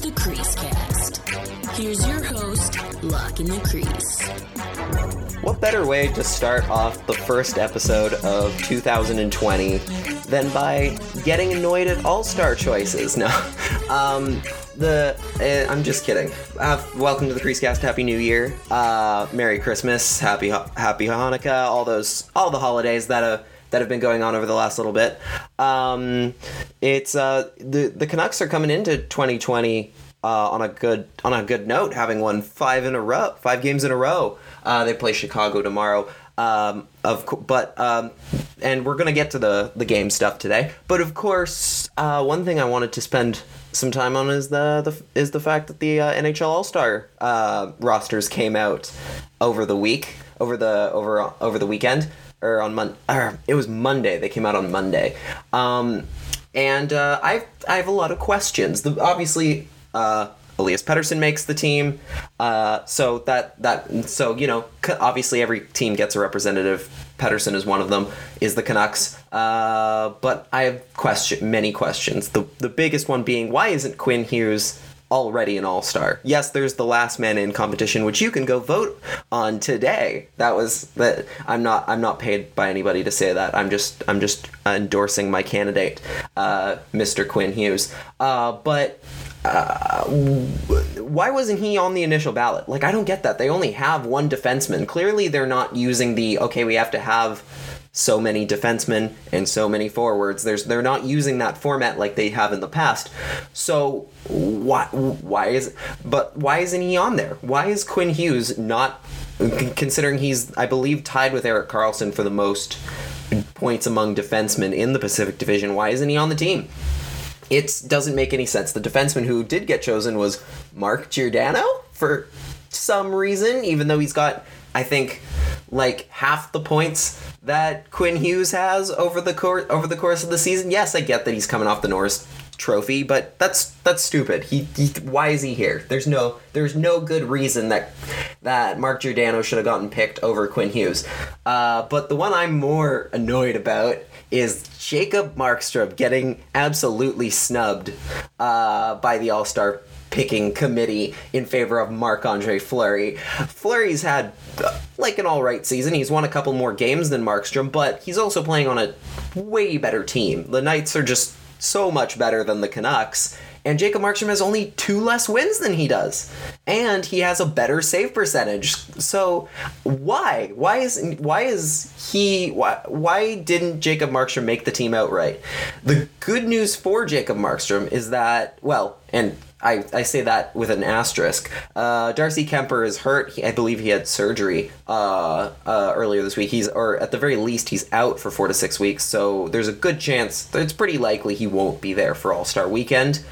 The Crease Cast. Here's your host, Lach in the Crease. What better way to start off the first episode of 2020 than by getting annoyed at All Star choices? No, um, the uh, I'm just kidding. Uh, welcome to the Creasecast. Happy New Year. Uh, Merry Christmas. Happy Happy Hanukkah. All those all the holidays that have that have been going on over the last little bit. Um, it's uh, the the Canucks are coming into 2020 uh, on a good on a good note, having won five in a row, five games in a row. Uh, they play Chicago tomorrow. Um, of co- but um, and we're gonna get to the the game stuff today. But of course, uh, one thing I wanted to spend some time on is the, the is the fact that the uh, NHL All Star uh, rosters came out over the week, over the over over the weekend, or on Mon. Or it was Monday. They came out on Monday, um, and uh, I I have a lot of questions. The, obviously. Uh, Elias Pettersson makes the team, uh, so that that so you know obviously every team gets a representative. Pettersson is one of them. Is the Canucks? Uh, but I have question many questions. The the biggest one being why isn't Quinn Hughes already an all star? Yes, there's the last man in competition, which you can go vote on today. That was that. I'm not I'm not paid by anybody to say that. I'm just I'm just endorsing my candidate, uh, Mr. Quinn Hughes. Uh, but uh, why wasn't he on the initial ballot? Like, I don't get that. They only have one defenseman. Clearly, they're not using the okay. We have to have so many defensemen and so many forwards. There's they're not using that format like they have in the past. So why why is but why isn't he on there? Why is Quinn Hughes not considering he's I believe tied with Erik Karlsson for the most points among defensemen in the Pacific Division? Why isn't he on the team? It doesn't make any sense. The defenseman who did get chosen was Mark Giordano for some reason, even though he's got, I think, like half the points that Quinn Hughes has over the course over the course of the season. Yes, I get that he's coming off the Norris trophy, but that's that's stupid. He, he why is he here? There's no there's no good reason that that Mark Giordano should have gotten picked over Quinn Hughes. Uh, but the one I'm more annoyed about is Jacob Markstrom getting absolutely snubbed uh, by the All Star picking committee in favor of Marc Andre Fleury. Fleury's had uh, like an all right season. He's won a couple more games than Markstrom, but he's also playing on a way better team. The Knights are just so much better than the Canucks. And Jacob Markstrom has only two less wins than he does, and he has a better save percentage. So why? Why is why is he? Why why didn't Jacob Markstrom make the team outright? The good news for Jacob Markstrom is that well, and I, I say that with an asterisk. Uh, Darcy Kuemper is hurt. He, I believe he had surgery uh, uh, earlier this week. He's or at the very least he's out for four to six weeks. So there's a good chance. It's pretty likely he won't be there for All Star Weekend.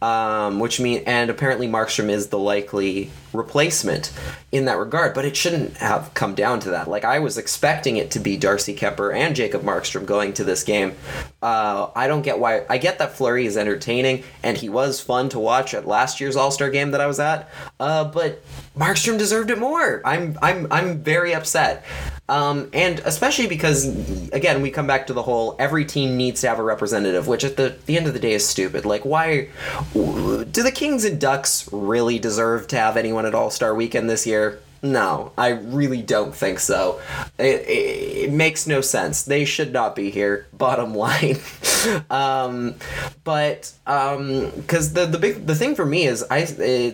Um, which mean and apparently Markstrom is the likely replacement in that regard. But it shouldn't have come down to that. Like I was expecting it to be Darcy Kuemper and Jacob Markstrom going to this game. Uh, I don't get why. I get that Fleury is entertaining and he was fun to watch at last year's All Star game that I was at. Uh, but Markstrom deserved it more. I'm I'm I'm very upset. Um, and especially because again we come back to the whole every team needs to have a representative, which at the the end of the day is stupid. Like why do the Kings and Ducks really deserve to have anyone at All Star Weekend this year? No, I really don't think so. It, it, it, makes no sense. They should not be here. Bottom line. um, but because um, the the big the thing for me is I uh,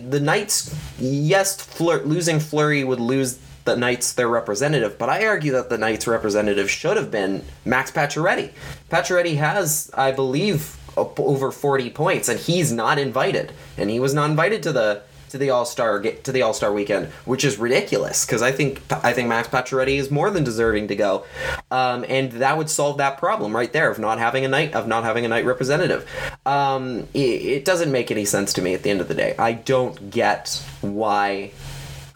the Knights. Yes, Fleur, losing Fleury would lose the Knights their representative, but I argue that the Knights representative should have been Max Pacioretty. Pacioretty has, I believe, over 40 points and he's not invited. And he was not invited to the to the All Star to the All Star weekend, which is ridiculous because I think I think Max Pacioretty is more than deserving to go, um, and that would solve that problem right there of not having a night of not having a night representative. Um, it, it doesn't make any sense to me at the end of the day. I don't get why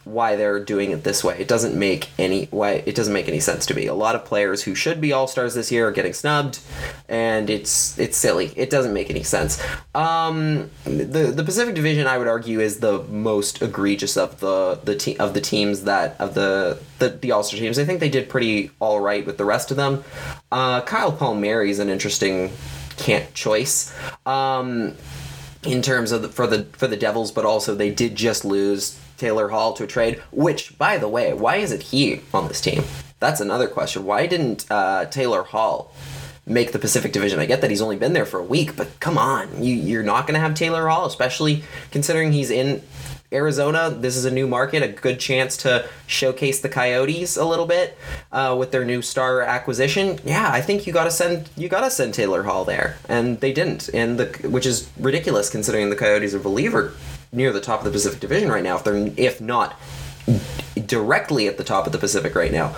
why they're doing it this way. It doesn't make any why it doesn't make any sense to me. A lot of players who should be all stars this year are getting snubbed, and it's it's silly. It doesn't make any sense. Um, the the Pacific Division, I would argue, is the most egregious of the the te- of the teams that of the the, the all star teams. I think they did pretty all right with the rest of them. Uh, Kyle Palmieri is an interesting can't choice. Um, in terms of the, for the for the Devils, but also they did just lose Taylor Hall to a trade. Which, by the way, why isn't he on this team? That's another question. Why didn't uh, Taylor Hall make the Pacific Division? I get that he's only been there for a week, but come on, you you're not going to have Taylor Hall, especially considering he's in Arizona, this is a new market, a good chance to showcase the Coyotes a little bit uh, with their new star acquisition. Yeah, I think you gotta send you gotta send Taylor Hall there, and they didn't, and the which is ridiculous considering the Coyotes, are believe, are near the top of the Pacific Division right now. If they're if not directly at the top of the Pacific right now.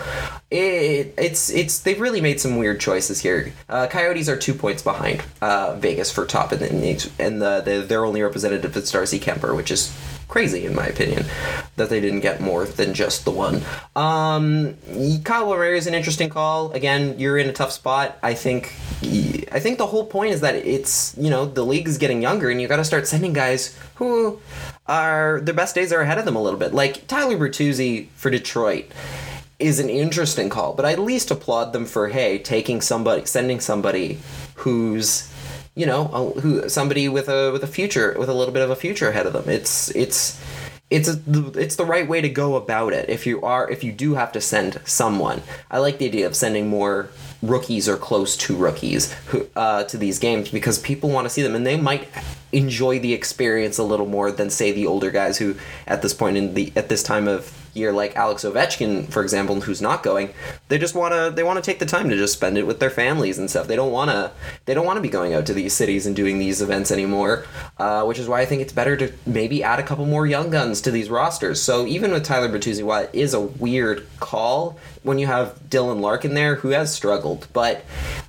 It, it's it's they've really made some weird choices here. Uh, Coyotes are two points behind uh, Vegas for top, and and the, the their only representative is Darcy Kuemper, which is crazy in my opinion that they didn't get more than just the one. Um, Kyle Lowry is an interesting call. Again, you're in a tough spot. I think I think the whole point is that it's you know the league is getting younger and you got to start sending guys who are their best days are ahead of them a little bit. Like Tyler Bertuzzi for Detroit is an interesting call, but I at least applaud them for hey taking somebody, sending somebody who's you know who somebody with a with a future with a little bit of a future ahead of them. It's it's it's a, it's the right way to go about it if you are if you do have to send someone i like the idea of sending more rookies or close to rookies who, uh, to these games because people want to see them and they might enjoy the experience a little more than say the older guys who at this point in the at this time of year like Alex Ovechkin for example who's not going they just want to they want to take the time to just spend it with their families and stuff. They don't want to they don't want to be going out to these cities and doing these events anymore uh, which is why I think it's better to maybe add a couple more young guns to these rosters. So even with Tyler Bertuzzi while it is a weird call when you have Dylan Larkin there who has struggled but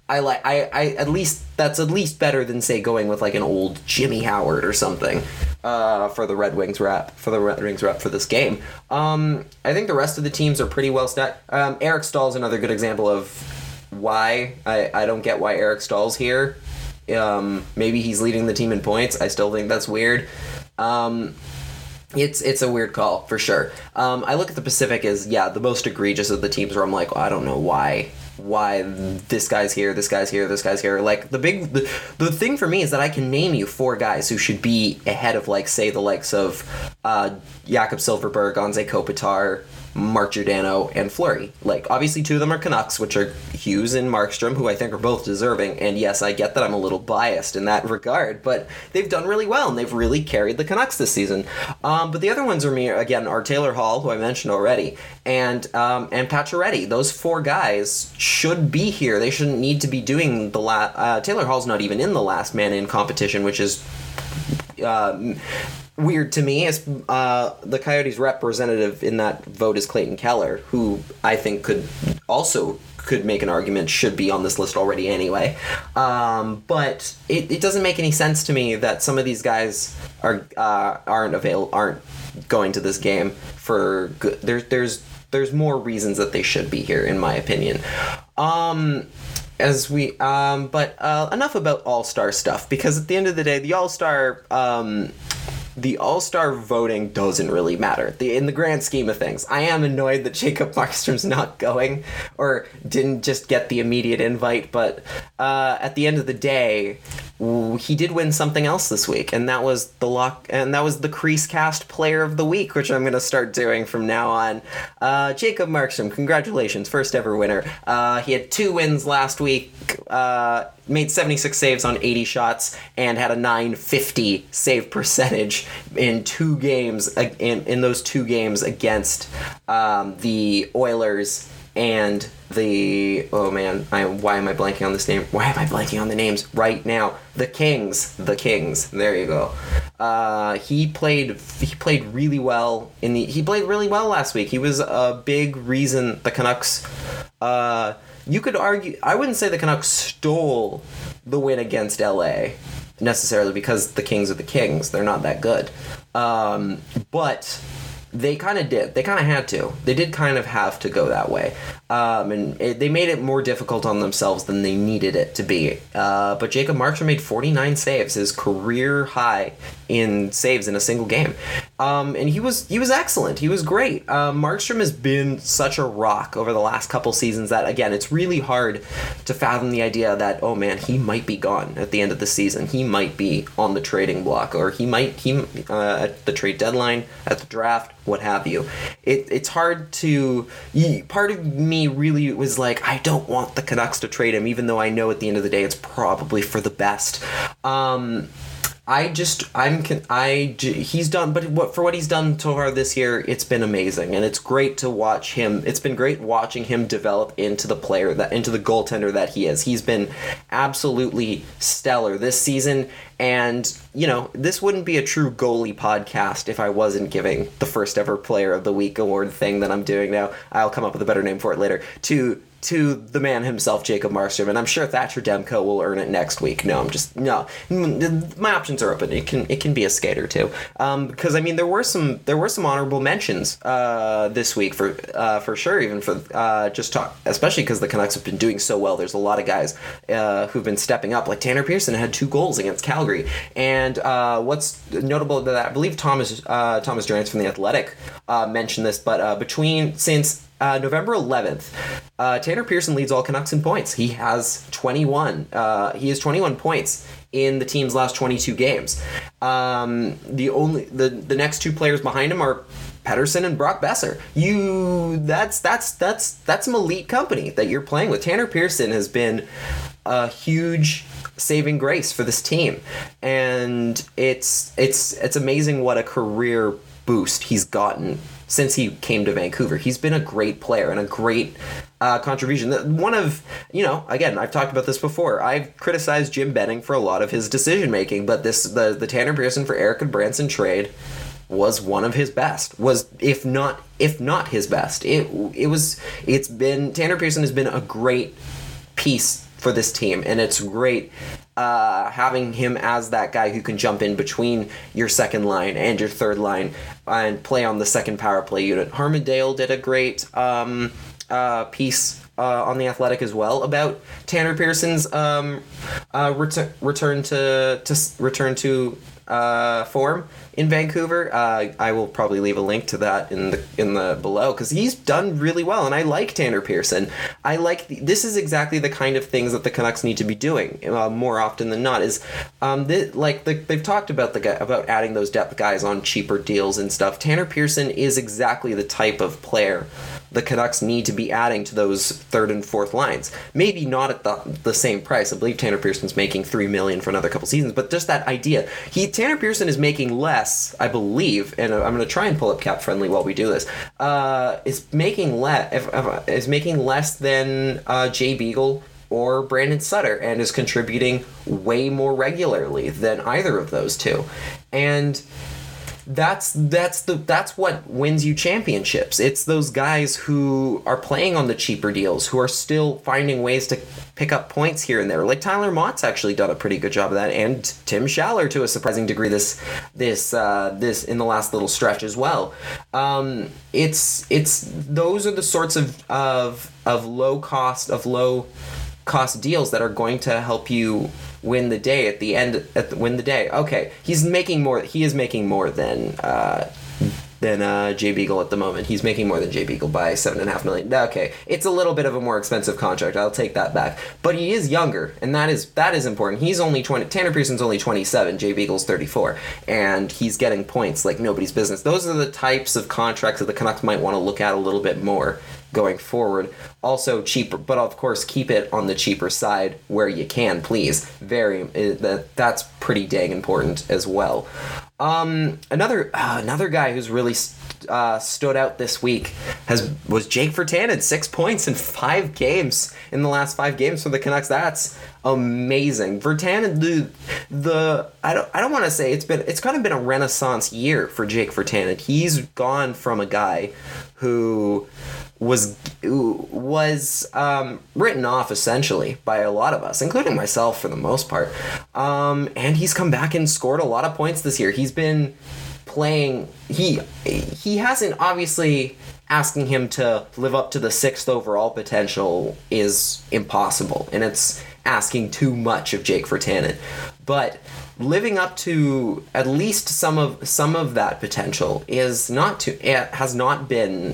I like I, I at least that's at least better than say going with like an old Jimmy Howard or something uh, for the Red Wings rep for the Red Wings rep for this game. Um, I think the rest of the teams are pretty well stacked. Um, Eric Staal's another good example of why I, I don't get why Eric Staal's here. Um, maybe he's leading the team in points. I still think that's weird. Um, it's it's a weird call for sure. Um, I look at the Pacific as yeah the most egregious of the teams where I'm like oh, I don't know why why this guy's here, this guy's here, this guy's here. Like the big the, the thing for me is that I can name you four guys who should be ahead of like say the likes of uh, Jakob Silfverberg, Anze Kopitar, Mark Giordano, and Fleury. Like, obviously, two of them are Canucks, which are Hughes and Markstrom, who I think are both deserving. And yes, I get that I'm a little biased in that regard, but they've done really well, and they've really carried the Canucks this season. Um, but the other ones are me again are Taylor Hall, who I mentioned already, and um, and Pacioretty. Those four guys should be here. They shouldn't need to be doing the last. Uh, Taylor Hall's not even in the last man in competition, which is. Uh, weird to me is uh, the Coyotes representative in that vote is Clayton Keller, who I think could also could make an argument should be on this list already anyway. Um, but it, it doesn't make any sense to me that some of these guys are uh, aren't avail aren't going to this game for good. There's there's there's more reasons that they should be here in my opinion. Um, as we um, but uh, enough about all star stuff because at the end of the day, the all star um, the All Star voting doesn't really matter the, in the grand scheme of things. I am annoyed that Jacob Markstrom's not going or didn't just get the immediate invite, but uh, at the end of the day, he did win something else this week, and that was the lock, and that was the Crease Cast Player of the Week, which I'm gonna start doing from now on. Uh, Jacob Markstrom, congratulations, first ever winner. Uh, he had two wins last week. Uh, made 76 saves on 80 shots and had a 950 save percentage in two games in, in those two games against um, the Oilers and the oh man I, why am I blanking on this name why am I blanking on the names right now the Kings the Kings there you go uh, he played he played really well in the he played really well last week he was a big reason the Canucks uh, you could argue I wouldn't say the Canucks stole the win against LA necessarily because the Kings are the Kings. They're not that good. Um, but they kind of did. They kind of had to. They did kind of have to go that way. Um, and it, they made it more difficult on themselves than they needed it to be. Uh, but Jacob Markstrom made 49 saves, his career high in saves in a single game. Um, and he was he was excellent. He was great. Uh, Markstrom has been such a rock over the last couple seasons that again, it's really hard to fathom the idea that oh man, he might be gone at the end of the season. He might be on the trading block, or he might he uh, at the trade deadline, at the draft, what have you. It, it's hard to. Part of me really was like, I don't want the Canucks to trade him, even though I know at the end of the day it's probably for the best. Um, I just I'm I he's done but what for what he's done so far this year it's been amazing and it's great to watch him it's been great watching him develop into the player that into the goaltender that he is he's been absolutely stellar this season and you know this wouldn't be a true goalie podcast if I wasn't giving the first ever player of the week award thing that I'm doing now I'll come up with a better name for it later to to the man himself, Jacob Markstrom, and I'm sure Thatcher Demko will earn it next week. No, I'm just no. My options are open. It can it can be a skater too, um, because I mean there were some there were some honorable mentions uh, this week for uh, for sure. Even for uh, just talk, especially because the Canucks have been doing so well. There's a lot of guys uh, who've been stepping up. Like Tanner Pearson had two goals against Calgary, and uh, what's notable that I believe Thomas uh, Thomas Drance from the Athletic mentioned this, but between since uh, November 11th, uh, Tanner Pearson leads all Canucks in points. He has 21. Uh, he has 21 points in the team's last 22 games. Um, the only the the next two players behind him are Pettersson and Brock Boeser. You that's that's that's that's some elite company that you're playing with. Tanner Pearson has been a huge saving grace for this team, and it's it's it's amazing what a career boost he's gotten since he came to Vancouver. He's been a great player and a great uh, contribution. One of, you know, again, I've talked about this before. I've criticized Jim Benning for a lot of his decision making, but this the the Tanner Pearson for Erik Gudbranson trade was one of his best. Was if not if not his best. It it was it's been Tanner Pearson has been a great piece for this team, and it's great uh, having him as that guy who can jump in between your second line and your third line and play on the second power play unit. Harman Dayal did a great um, uh, piece uh, on the Athletic as well about Tanner Pearson's um, uh, return return to to return to uh, form in Vancouver. Uh, I will probably leave a link to that in the in the below because he's done really well, and I like Tanner Pearson. I like the, this is exactly the kind of things that the Canucks need to be doing uh, more often than not. Is um, like the, they've talked about the guy about adding those depth guys on cheaper deals and stuff. Tanner Pearson is exactly the type of player the Canucks need to be adding to those third and fourth lines. Maybe not at the, the same price. I believe Tanner Pearson's making three million for another couple seasons, but just that idea. He Tanner Pearson is making less I believe, and I'm going to try and pull up Cap Friendly while we do this. Uh, is making less is making less than uh, Jay Beagle or Brandon Sutter, and is contributing way more regularly than either of those two, and that's that's the that's what wins you championships. It's those guys who are playing on the cheaper deals who are still finding ways to pick up points here and there. Like Tyler Motte's actually done a pretty good job of that, and Tim Schaller to a surprising degree this this uh, this in the last little stretch as well. Um, it's it's those are the sorts of of of low cost of low cost deals that are going to help you win the day at the end at the, win the day. Okay, he's making more. He is making more than uh, than uh, Jay Beagle at the moment. He's making more than Jay Beagle by seven and a half million. Okay, it's a little bit of a more expensive contract. I'll take that back. But he is younger, and that is that is important. He's only twenty. Tanner Pearson's only twenty seven. Jay Beagle's thirty four, and he's getting points like nobody's business. Those are the types of contracts that the Canucks might want to look at a little bit more going forward. Also cheaper, but of course keep it on the cheaper side where you can, please. Very uh, that that's pretty dang important as well. Um, another uh, another guy who's really uh, stood out this week has was Jake Virtanen, six points in five games in the last five games for the Canucks. That's amazing. Virtanen, the the I don't I don't want to say it's been it's kind of been a renaissance year for Jake Virtanen. He's gone from a guy who was was um, written off essentially by a lot of us, including myself for the most part. Um, and he's come back and scored a lot of points this year. He's been playing. He he hasn't obviously asking him to live up to the sixth overall potential is impossible, and it's asking too much of Jake Virtanen. But living up to at least some of some of that potential is not to has not been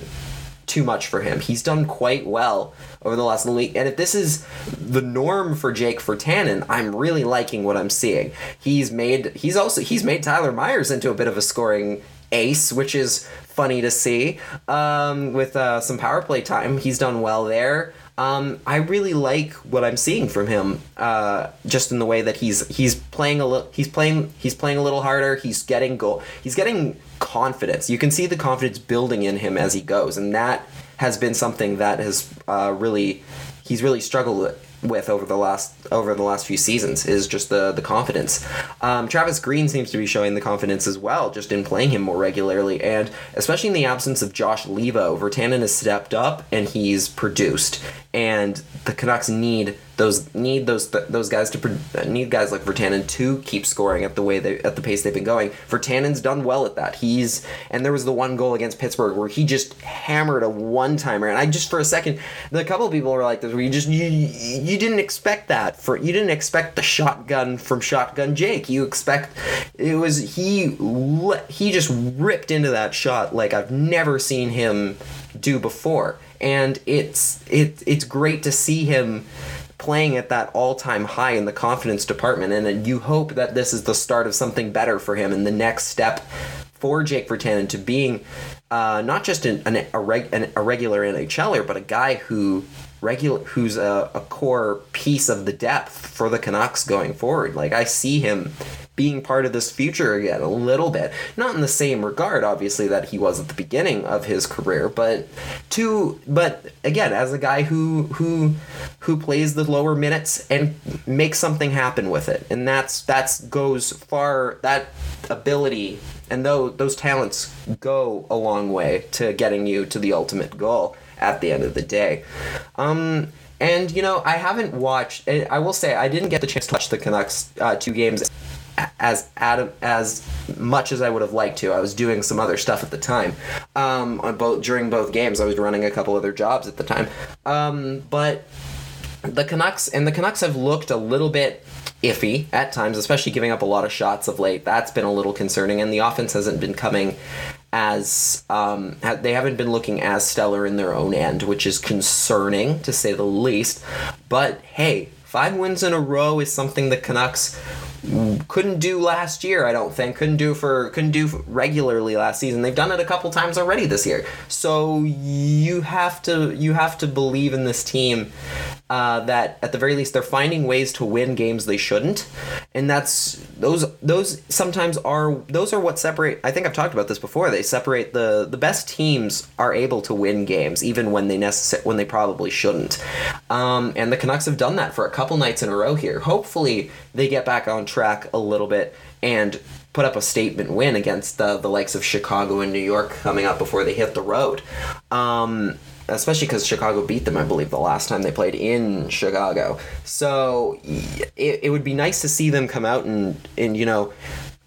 too much for him. He's done quite well over the last week, and if this is the norm for Jake Virtanen, I'm really liking what I'm seeing. He's made he's also he's made Tyler Myers into a bit of a scoring ace, which is funny to see. Um, with uh, some power play time, he's done well there. Um, I really like what I'm seeing from him, uh, just in the way that he's he's playing a little he's playing he's playing a little harder. He's getting goal. He's getting confidence. You can see the confidence building in him as he goes, and that has been something that has uh, really he's really struggled with over the last over the last few seasons is just the the confidence. Um, Travis Green seems to be showing the confidence as well, just in playing him more regularly, and especially in the absence of Josh Leivo, Virtanen has stepped up and he's produced, and the Canucks need those need those th- those guys to need guys like Virtanen to keep scoring at the way they at the pace they've been going. Virtanen's done well at that. He's and there was the one goal against Pittsburgh where he just hammered a one timer, and I just for a second, a couple people were like this, where you just you you didn't expect that for you didn't expect the shotgun from Shotgun Jake. You expect it was he he just ripped into that shot like I've never seen him do before, and it's it it's great to see him playing at that all-time high in the confidence department and you hope that this is the start of something better for him and the next step for Jake Virtanen to being uh, not just an, an, a, reg, an, a regular NHLer, but a guy who regular who's a, a core piece of the depth for the Canucks going forward. Like I see him being part of this future again a little bit. Not in the same regard, obviously, that he was at the beginning of his career, but to but again, as a guy who who who plays the lower minutes and makes something happen with it. And that's that's goes far that ability and though those talents go a long way to getting you to the ultimate goal at the end of the day. Um, and you know, I haven't watched. I will say I didn't get the chance to watch the Canucks uh, two games as Adam as much as I would have liked to. I was doing some other stuff at the time. Um, both during both games, I was running a couple other jobs at the time. Um, but the Canucks and the Canucks have looked a little bit iffy at times, especially giving up a lot of shots of late. That's been a little concerning, and the offense hasn't been coming as um, they haven't been looking as stellar in their own end, which is concerning to say the least. But hey, five wins in a row is something the Canucks couldn't do last year. I don't think couldn't do for couldn't do regularly last season. They've done it a couple times already this year. So you have to you have to believe in this team uh, that at the very least they're finding ways to win games they shouldn't, and that's those those sometimes are those are what separate. I think I've talked about this before. They separate the the best teams are able to win games even when they necess- when they probably shouldn't, um, and the Canucks have done that for a couple nights in a row here. Hopefully they get back on track a little bit and put up a statement win against the, the likes of Chicago and New York coming up before they hit the road. Um, especially because Chicago beat them, I believe, the last time they played in Chicago. So it, it would be nice to see them come out and, and you know,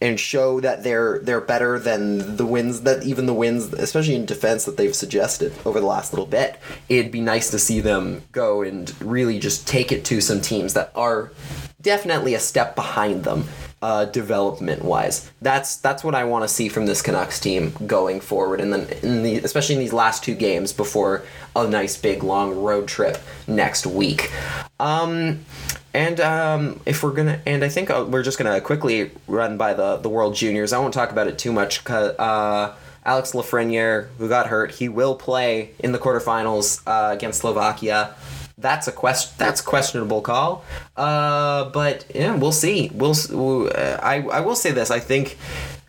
and show that they're they're better than the wins that even the wins especially in defense that they've suggested over the last little bit it'd be nice to see them go and really just take it to some teams that are definitely a step behind them uh, development wise. That's that's what I want to see from this Canucks team going forward, and then in the especially in these last two games before a nice big long road trip next week. Um, and um, if we're gonna, and I think uh, we're just gonna quickly run by the the World Juniors. I won't talk about it too much. Uh, Alex Lafreniere, who got hurt, he will play in the quarterfinals uh, against Slovakia that's a quest that's questionable call. Uh, but yeah, we'll see. We'll. Uh, I I will say this. I think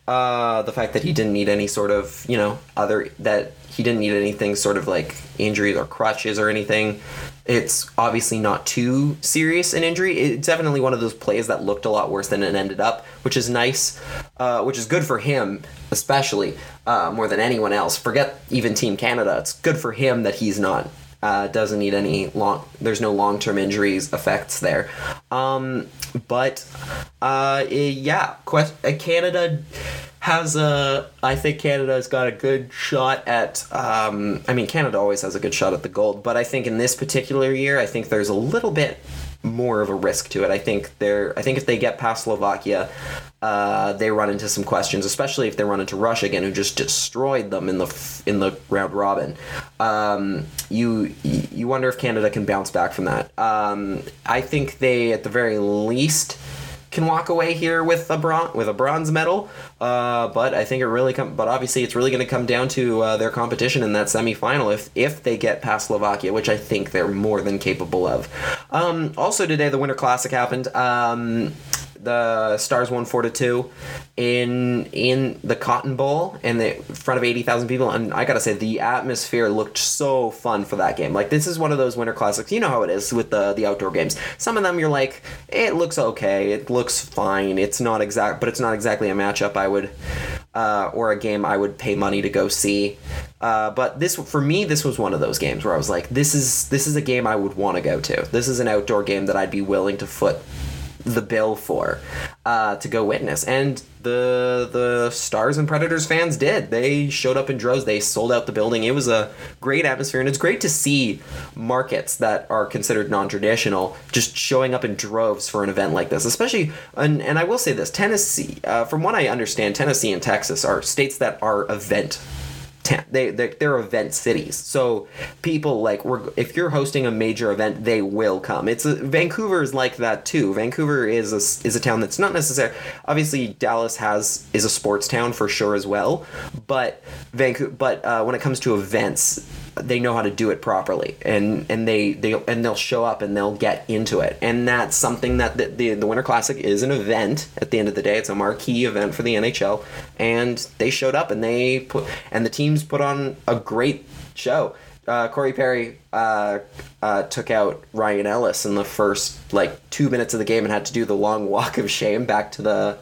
uh, the fact that he didn't need any sort of you know other that he didn't need anything sort of like injuries or crutches or anything. It's obviously not too serious an injury. It's definitely one of those plays that looked a lot worse than it ended up, which is nice, uh, which is good for him, especially uh, more than anyone else. Forget even Team Canada. It's good for him that he's not uh, doesn't need any long. There's no long term injuries effects there. Um, but uh, yeah, quest- uh, Canada has a. I think Canada's got a good shot at. Um, I mean, Canada always has a good shot at the gold, but I think in this particular year, I think there's a little bit more of a risk to it. I think they're I think if they get past Slovakia, uh, they run into some questions, especially if they run into Russia again, who just destroyed them in the in the round robin. Um, you you wonder if Canada can bounce back from that. Um, I think they at the very least can walk away here with a bron- with a bronze medal. Uh, but I think it really come. But obviously, it's really going to come down to uh, their competition in that semifinal. If if they get past Slovakia, which I think they're more than capable of. Um, also today, the Winter Classic happened. Um, the Stars won four to two in in the Cotton Bowl in the in front of eighty thousand people, and I gotta say the atmosphere looked so fun for that game. Like this is one of those Winter Classics. You know how it is with the the outdoor games. Some of them you're like, it looks okay, it looks fine. It's not exact, but it's not exactly a matchup I would. Uh, or a game I would pay money to go see, uh, but this for me this was one of those games where I was like, this is this is a game I would want to go to. This is an outdoor game that I'd be willing to foot the bill for uh, to go witness. And the the stars and predators fans did. They showed up in droves. They sold out the building. It was a great atmosphere and it's great to see markets that are considered non-traditional just showing up in droves for an event like this especially and, and i will say this tennessee uh, from what i understand tennessee and texas are states that are event they they're, they're, event cities. So people like if you're hosting a major event they will come. It's a, vancouver is like that too. Vancouver is a, is a town that's not necessary obviously dallas has is a sports town for sure as well but vancouver but uh, when it comes to events they know how to do it properly. And and they they and they'll show up and they'll get into it. And that's something that the, the, the winter classic is an event at the end of the day. It's a marquee event for the nhl and they showed up and they put and the teams put on a great show uh, Corey Perry uh, uh, took out Ryan Ellis in the first like two minutes of the game and had to do the long walk of shame back to the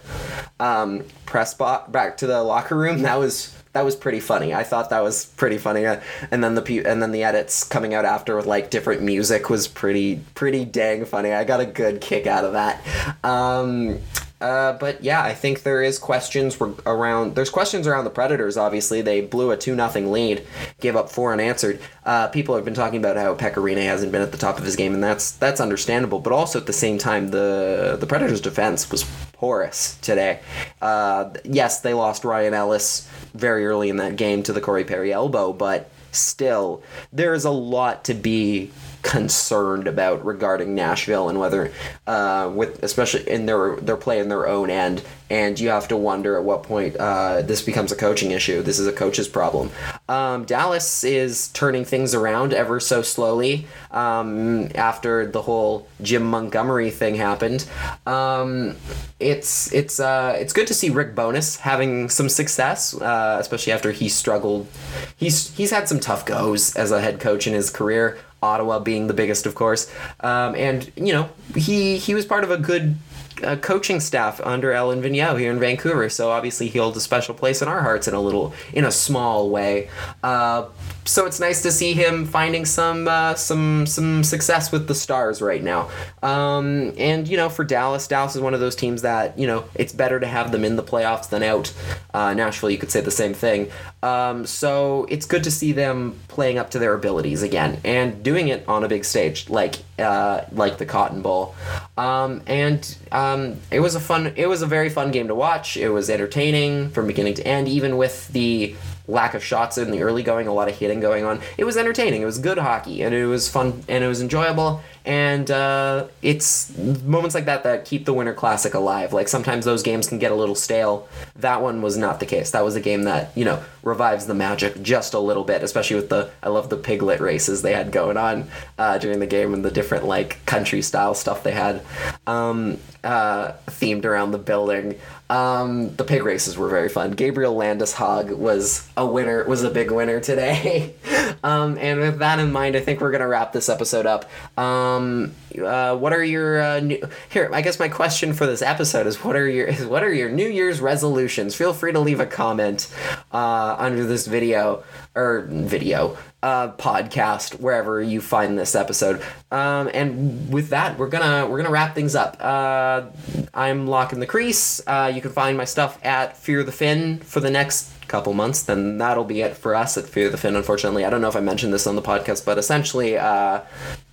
um, press box, back to the locker room. That was that was pretty funny. I thought that was pretty funny. Uh, and then the and then the edits coming out after with like different music was pretty pretty dang funny. I got a good kick out of that. Um, uh, but yeah, I think there is questions around. There's questions around the Predators. Obviously, they blew a two nothing lead, gave up four unanswered. Uh, people have been talking about how Pekka Rinne hasn't been at the top of his game, and that's that's understandable. But also at the same time, the the Predators' defense was porous today. Uh, yes, they lost Ryan Ellis very early in that game to the Corey Perry elbow, but still, there is a lot to be concerned about regarding Nashville and whether, uh, with especially in their their play in their own end, and you have to wonder at what point uh, this becomes a coaching issue. This is a coach's problem. Um, Dallas is turning things around ever so slowly um, after the whole Jim Montgomery thing happened. Um, it's it's uh, it's good to see Rick Bowness having some success, uh, especially after he struggled. He's he's had some tough goes as a head coach in his career. Ottawa being the biggest, of course. Um, and you know, he he was part of a good uh, coaching staff under Alain Vigneault here in Vancouver. So obviously he holds a special place in our hearts in a little, in a small way. Uh, so it's nice to see him finding some uh, some some success with the Stars right now. Um, and you know, for Dallas, Dallas is one of those teams that you know it's better to have them in the playoffs than out. Uh, Nashville, you could say the same thing. Um, so it's good to see them playing up to their abilities again and doing it on a big stage like uh, like the Cotton Bowl. Um, and um, it was a fun, it was a very fun game to watch. It was entertaining from beginning to end, even with the lack of shots in the early going, a lot of hitting going on. It was entertaining. It was good hockey, and it was fun, and it was enjoyable. And uh, it's moments like that that keep the Winter Classic alive. Like sometimes those games can get a little stale. That one was not the case. That was a game that you know revives the magic just a little bit, especially with the I love the piglet races they had going on uh, during the game and the different like country style stuff they had um, uh, themed around the building. Um, the pig races were very fun. Gabriel Landeskog was a winner, was a big winner today. um, and with that in mind, I think we're gonna wrap this episode up. Um, uh, what are your uh, new, here? I guess my question for this episode is what are your what are your New Year's resolutions? Feel free to leave a comment uh, under this video or video uh, podcast wherever you find this episode. Um, and with that, we're gonna we're gonna wrap things up. Uh, I'm Lach in the crease. Uh, you can find my stuff at Fear the Fin for the next couple months, then that'll be it for us at Fear the Fin. Unfortunately, I don't know if I mentioned this on the podcast, but essentially, uh,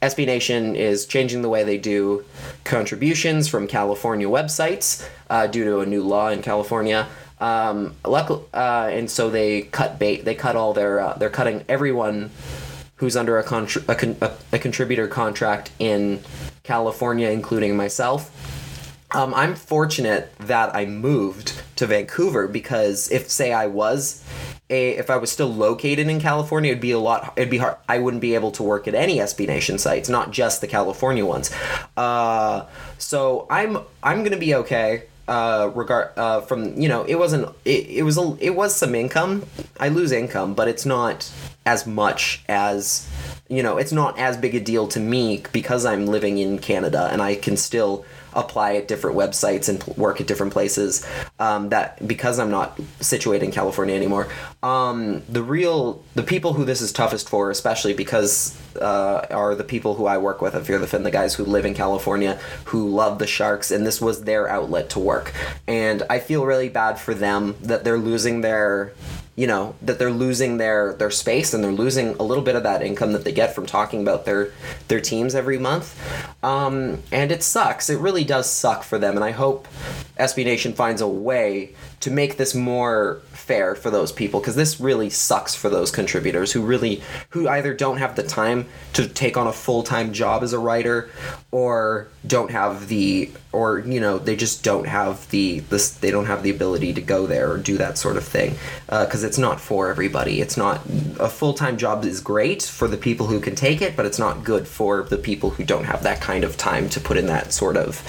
SB Nation is changing the way they do contributions from California websites uh, due to a new law in California. Um, luckily, uh, and so they cut bait. They cut all their. Uh, they're cutting everyone who's under a, a, con- a contributor contract in California, including myself. Um, I'm fortunate that I moved to Vancouver because if, say, I was a, if I was still located in California, it'd be a lot. It'd be hard. I wouldn't be able to work at any SB Nation sites, not just the California ones. Uh, so I'm I'm gonna be okay. Uh, regard uh, from you know it wasn't it, it was a, it was some income. I lose income, but it's not as much as you know it's not as big a deal to me because I'm living in Canada and I can still apply at different websites and work at different places um, that because i'm not situated in california anymore um, the real the people who this is toughest for especially because uh, are the people who i work with at fear the fin the guys who live in california who love the sharks and this was their outlet to work. And i feel really bad for them that they're losing their you know that they're losing their their space and they're losing a little bit of that income that they get from talking about their their teams every month. Um, and it sucks. It really does suck for them. And i hope sb nation finds a way to make this more fair for those people because this really sucks for those contributors who really who either don't have the time to take on a full-time job as a writer or don't have the or you know they just don't have the this they don't have the ability to go there or do that sort of thing because it's not for everybody. It's not a full-time job is great for the people who can take it but it's not good for the people who don't have that kind of time to put in that sort of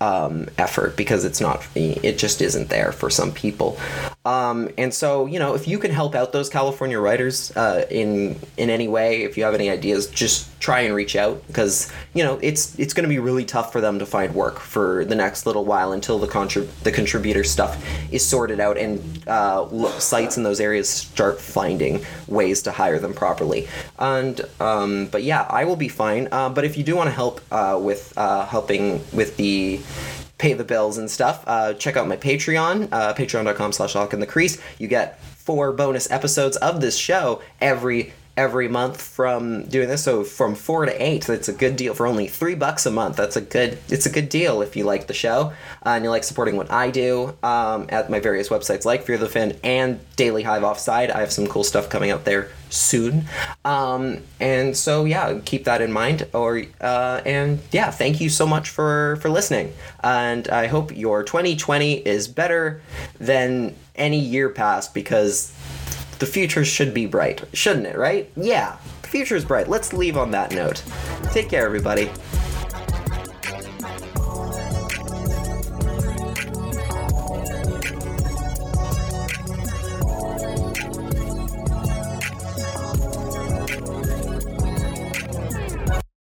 um, effort because it's not it just isn't there for some people. Um, and so you know if you can help out those california writers uh, in in any way if you have any ideas just try and reach out because you know it's it's going to be really tough for them to find work for the next little while until the contrib- the contributor stuff is sorted out and uh, sites in those areas start finding ways to hire them properly. And um, but yeah i will be fine. Uh, but if you do want to help uh, with uh, helping with the pay the bills and stuff, uh, check out my Patreon, uh, patreon.com slash lach in the crease. You get four bonus episodes of this show every every month from doing this. So from four to eight that's a good deal. For only three bucks a month that's a good it's a good deal if you like the show uh, and you like supporting what i do um, at my various websites like fear the fin and daily hive offside. I have some cool stuff coming out there soon. Um, and so yeah keep that in mind or uh, and yeah thank you so much for for listening. And i hope your 2020 is better than any year past because the future should be bright, shouldn't it, right? Yeah, the future is bright. Let's leave on that note. Take care, everybody.